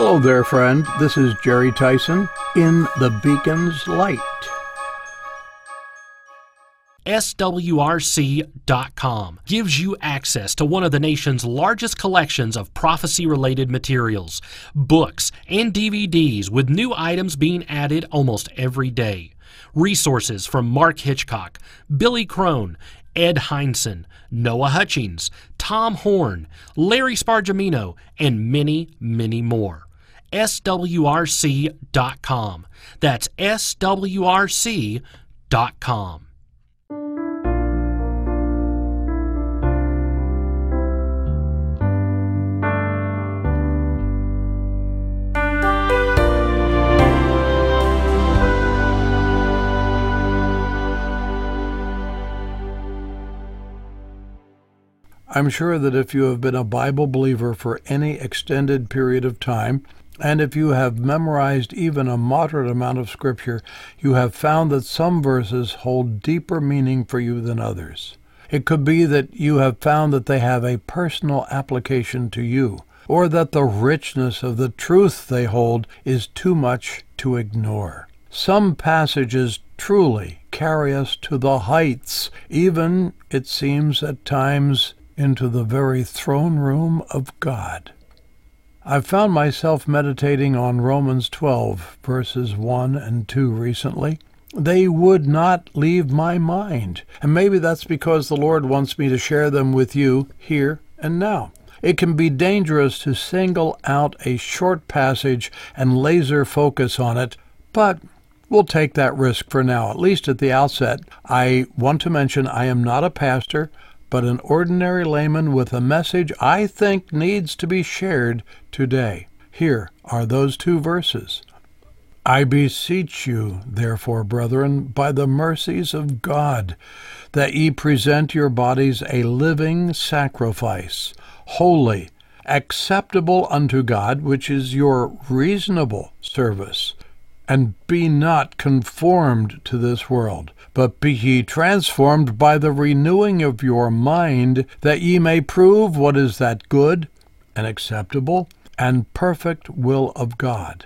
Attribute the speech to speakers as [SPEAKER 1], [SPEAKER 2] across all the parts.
[SPEAKER 1] Hello there, friend. This is Jerry Tyson in the Beacon's Light.
[SPEAKER 2] SWRC.com gives you access to one of the nation's largest collections of prophecy related materials, books, and DVDs with new items being added almost every day. Resources from Mark Hitchcock, Billy Crone, Ed Hindson, Noah Hutchings, Tom Horn, Larry Spargimino, and many, many more. SWRC.com. That's SWRC.com.
[SPEAKER 1] I'm sure that if you have been a Bible believer for any extended period of time, and if you have memorized even a moderate amount of Scripture, you have found that some verses hold deeper meaning for you than others. It could be that you have found that they have a personal application to you, or that the richness of the truth they hold is too much to ignore. Some passages truly carry us to the heights, even, it seems at times, into the very throne room of God. I've found myself meditating on Romans 12, verses 1 and 2 recently. They would not leave my mind, and maybe that's because the Lord wants me to share them with you here and now. It can be dangerous to single out a short passage and laser focus on it, but we'll take that risk for now, at least at the outset. I want to mention I am not a pastor but an ordinary layman with a message I think needs to be shared today. Here are those two verses. I beseech you, therefore, brethren, by the mercies of God, that ye present your bodies a living sacrifice, holy, acceptable unto God, which is your reasonable service. And be not conformed to this world, but be ye transformed by the renewing of your mind, that ye may prove what is that good and acceptable and perfect will of God.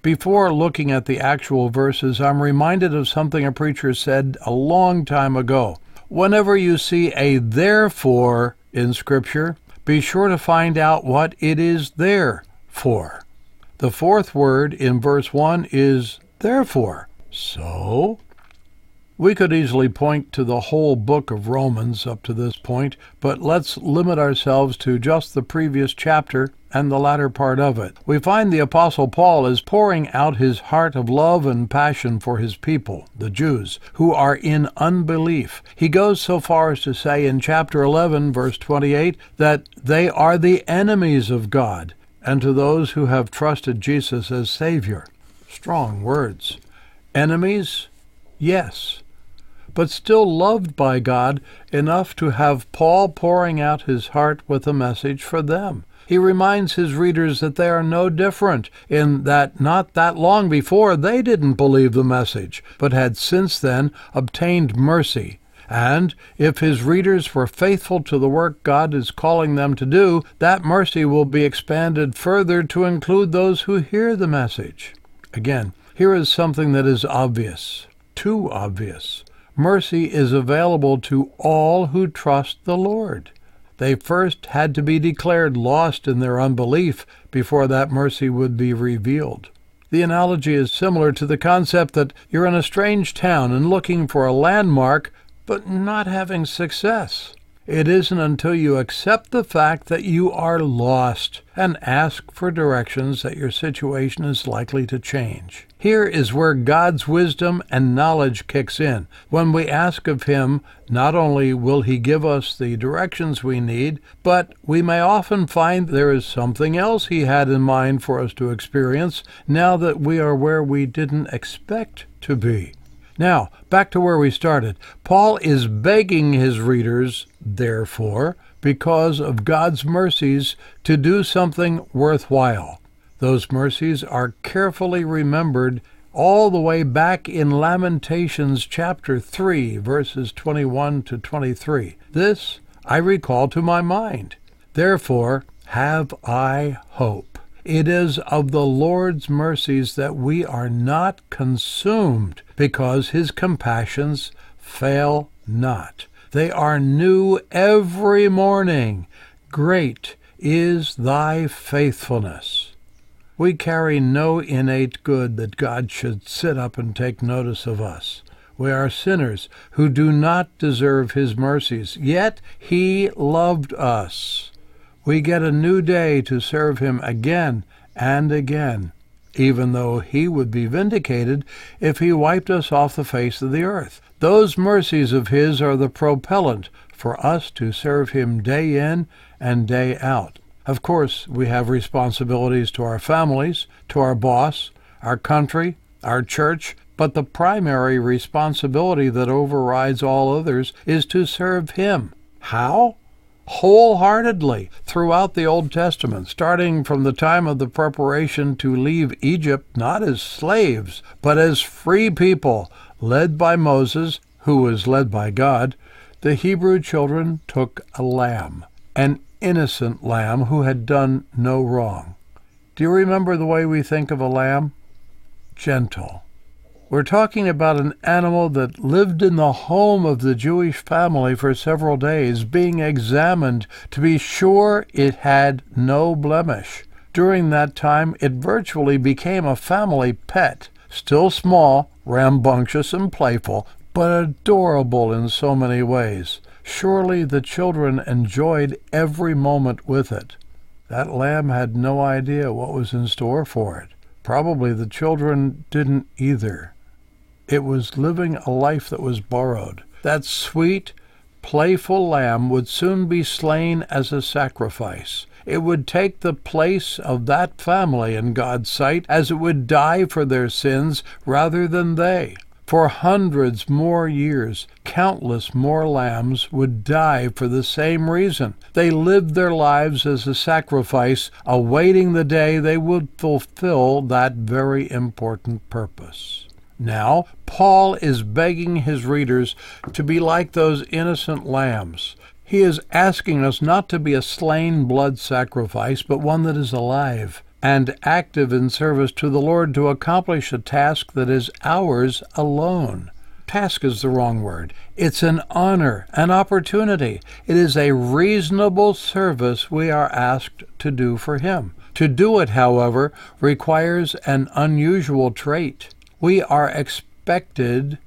[SPEAKER 1] Before looking at the actual verses, I'm reminded of something a preacher said a long time ago. Whenever you see a therefore in Scripture, be sure to find out what it is there for. The fourth word in verse 1 is therefore. So, we could easily point to the whole book of Romans up to this point, but let's limit ourselves to just the previous chapter and the latter part of it. We find the Apostle Paul is pouring out his heart of love and passion for his people, the Jews, who are in unbelief. He goes so far as to say in chapter 11, verse 28, that they are the enemies of God and to those who have trusted Jesus as Savior. Strong words. Enemies? Yes. But still loved by God enough to have Paul pouring out his heart with a message for them. He reminds his readers that they are no different in that not that long before they didn't believe the message, but had since then obtained mercy and if his readers were faithful to the work God is calling them to do, that mercy will be expanded further to include those who hear the message. Again, here is something that is obvious, too obvious. Mercy is available to all who trust the Lord. They first had to be declared lost in their unbelief before that mercy would be revealed. The analogy is similar to the concept that you're in a strange town and looking for a landmark but not having success. It isn't until you accept the fact that you are lost and ask for directions that your situation is likely to change. Here is where God's wisdom and knowledge kicks in. When we ask of Him, not only will He give us the directions we need, but we may often find there is something else He had in mind for us to experience now that we are where we didn't expect to be. Now, back to where we started. Paul is begging his readers, therefore, because of God's mercies, to do something worthwhile. Those mercies are carefully remembered all the way back in Lamentations chapter 3, verses 21 to 23. This I recall to my mind. Therefore have I hope. It is of the Lord's mercies that we are not consumed, because his compassions fail not. They are new every morning. Great is thy faithfulness. We carry no innate good that God should sit up and take notice of us. We are sinners who do not deserve his mercies, yet he loved us. We get a new day to serve him again and again, even though he would be vindicated if he wiped us off the face of the earth. Those mercies of his are the propellant for us to serve him day in and day out. Of course, we have responsibilities to our families, to our boss, our country, our church, but the primary responsibility that overrides all others is to serve Him. How? Wholeheartedly throughout the Old Testament, starting from the time of the preparation to leave Egypt, not as slaves, but as free people, led by Moses, who was led by God, the Hebrew children took a lamb, an innocent lamb who had done no wrong. Do you remember the way we think of a lamb? Gentle, we're talking about an animal that lived in the home of the Jewish family for several days, being examined to be sure it had no blemish. During that time, it virtually became a family pet, still small, rambunctious, and playful, but adorable in so many ways. Surely the children enjoyed every moment with it. That lamb had no idea what was in store for it. Probably the children didn't either. It was living a life that was borrowed. That sweet, playful lamb would soon be slain as a sacrifice. It would take the place of that family in God's sight, as it would die for their sins rather than they. For hundreds more years, countless more lambs would die for the same reason. They lived their lives as a sacrifice, awaiting the day they would fulfill that very important purpose. Now, Paul is begging his readers to be like those innocent lambs. He is asking us not to be a slain blood sacrifice, but one that is alive and active in service to the Lord to accomplish a task that is ours alone. Task is the wrong word. It's an honor, an opportunity. It is a reasonable service we are asked to do for Him. To do it, however, requires an unusual trait we are expected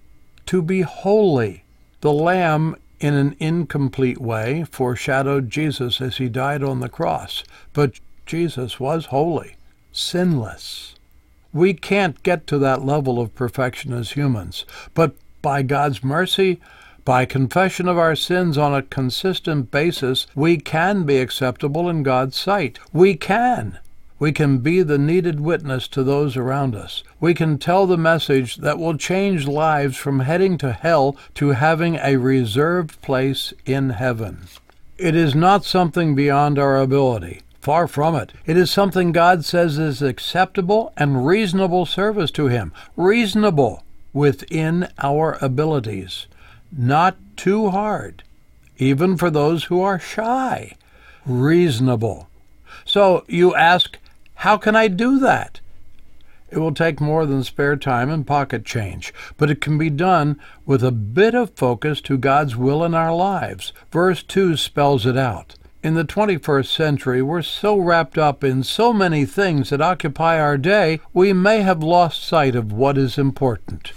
[SPEAKER 1] to be holy. The Lamb, in an incomplete way, foreshadowed Jesus as he died on the cross, but Jesus was holy, sinless. We can't get to that level of perfection as humans, but by God's mercy, by confession of our sins on a consistent basis, we can be acceptable in God's sight. We can. We can be the needed witness to those around us. We can tell the message that will change lives from heading to hell to having a reserved place in heaven. It is not something beyond our ability. Far from it. It is something God says is acceptable and reasonable service to Him. Reasonable within our abilities. Not too hard, even for those who are shy. Reasonable. So you ask, how can I do that? It will take more than spare time and pocket change, but it can be done with a bit of focus to God's will in our lives. Verse 2 spells it out. In the 21st century, we're so wrapped up in so many things that occupy our day, we may have lost sight of what is important.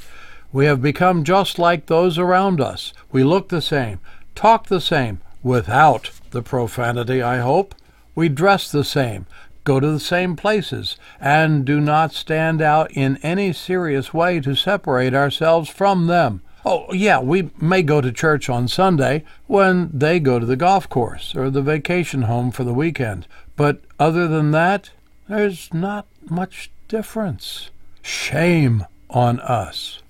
[SPEAKER 1] We have become just like those around us. We look the same, talk the same, without the profanity, I hope. We dress the same, go to the same places, and do not stand out in any serious way to separate ourselves from them. Oh, yeah, we may go to church on Sunday when they go to the golf course or the vacation home for the weekend. But other than that, there's not much difference. Shame on us.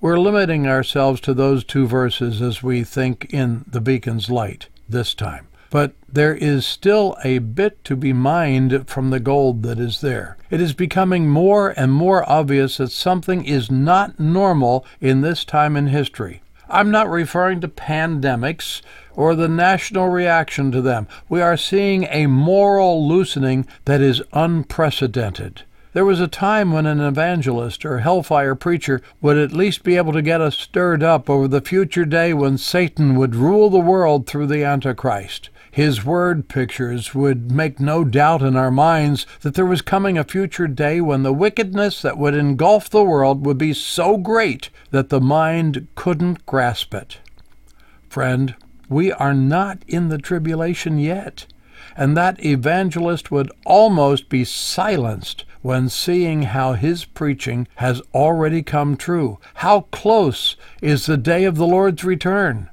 [SPEAKER 1] We're limiting ourselves to those two verses as we think in the beacon's light this time but there is still a bit to be mined from the gold that is there. It is becoming more and more obvious that something is not normal in this time in history. I'm not referring to pandemics or the national reaction to them. We are seeing a moral loosening that is unprecedented. There was a time when an evangelist or hellfire preacher would at least be able to get us stirred up over the future day when Satan would rule the world through the Antichrist. His word pictures would make no doubt in our minds that there was coming a future day when the wickedness that would engulf the world would be so great that the mind couldn't grasp it. Friend, we are not in the tribulation yet, and that evangelist would almost be silenced when seeing how his preaching has already come true. How close is the day of the Lord's return?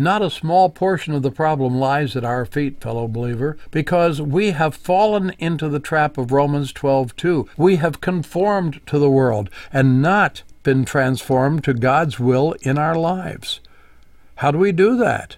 [SPEAKER 1] Not a small portion of the problem lies at our feet, fellow believer, because we have fallen into the trap of Romans 12:2. We have conformed to the world and not been transformed to God's will in our lives. How do we do that?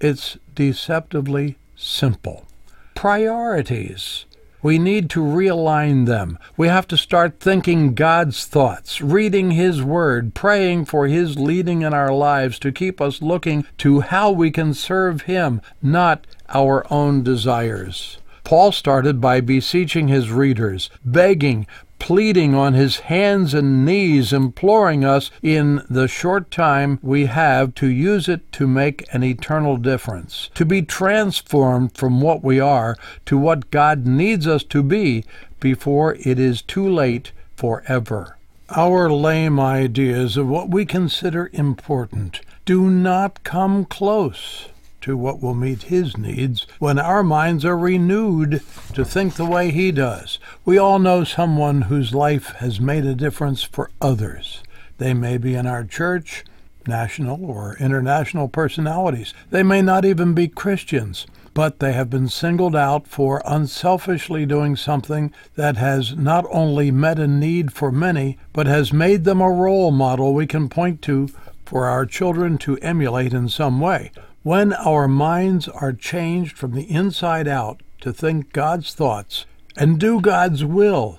[SPEAKER 1] It's deceptively simple. Priorities. We need to realign them. We have to start thinking God's thoughts, reading His Word, praying for His leading in our lives to keep us looking to how we can serve Him, not our own desires. Paul started by beseeching his readers, begging, pleading on his hands and knees, imploring us in the short time we have to use it to make an eternal difference, to be transformed from what we are to what God needs us to be before it is too late forever. Our lame ideas of what we consider important do not come close to what will meet His needs when our minds are renewed to think the way He does. We all know someone whose life has made a difference for others. They may be in our church, national or international personalities. They may not even be Christians, but they have been singled out for unselfishly doing something that has not only met a need for many, but has made them a role model we can point to for our children to emulate in some way. When our minds are changed from the inside out to think God's thoughts and do God's will,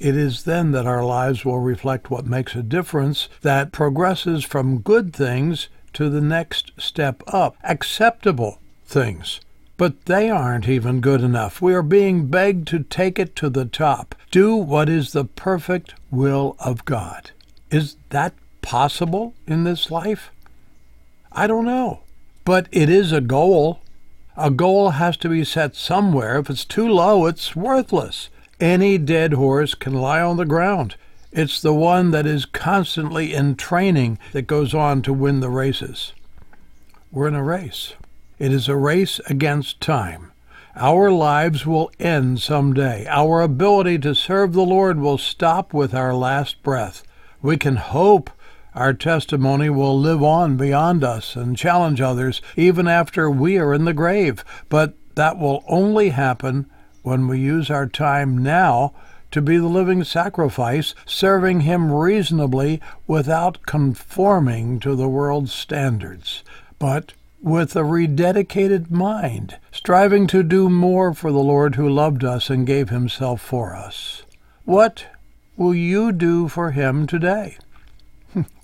[SPEAKER 1] it is then that our lives will reflect what makes a difference that progresses from good things to the next step up, acceptable things. But they aren't even good enough. We are being begged to take it to the top. Do what is the perfect will of God. Is that possible in this life? I don't know. But it is a goal. A goal has to be set somewhere. If it's too low, it's worthless. Any dead horse can lie on the ground. It's the one that is constantly in training that goes on to win the races. We're in a race. It is a race against time. Our lives will end someday. Our ability to serve the Lord will stop with our last breath. We can hope our testimony will live on beyond us and challenge others even after we are in the grave. But that will only happen when we use our time now to be the living sacrifice, serving Him reasonably without conforming to the world's standards, but with a rededicated mind, striving to do more for the Lord who loved us and gave Himself for us. What will you do for Him today?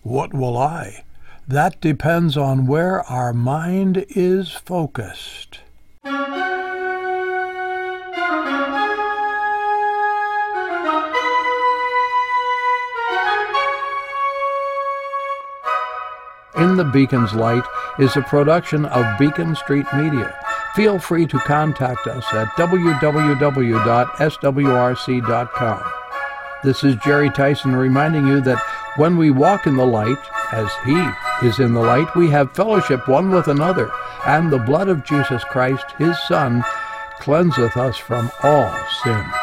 [SPEAKER 1] What will I? That depends on where our mind is focused. In the Beacon's Light is a production of Beacon Street Media. Feel free to contact us at www.swrc.com. This is Jerry Tyson reminding you that when we walk in the light, as He is in the light, we have fellowship one with another, and the blood of Jesus Christ, His Son, cleanseth us from all sin.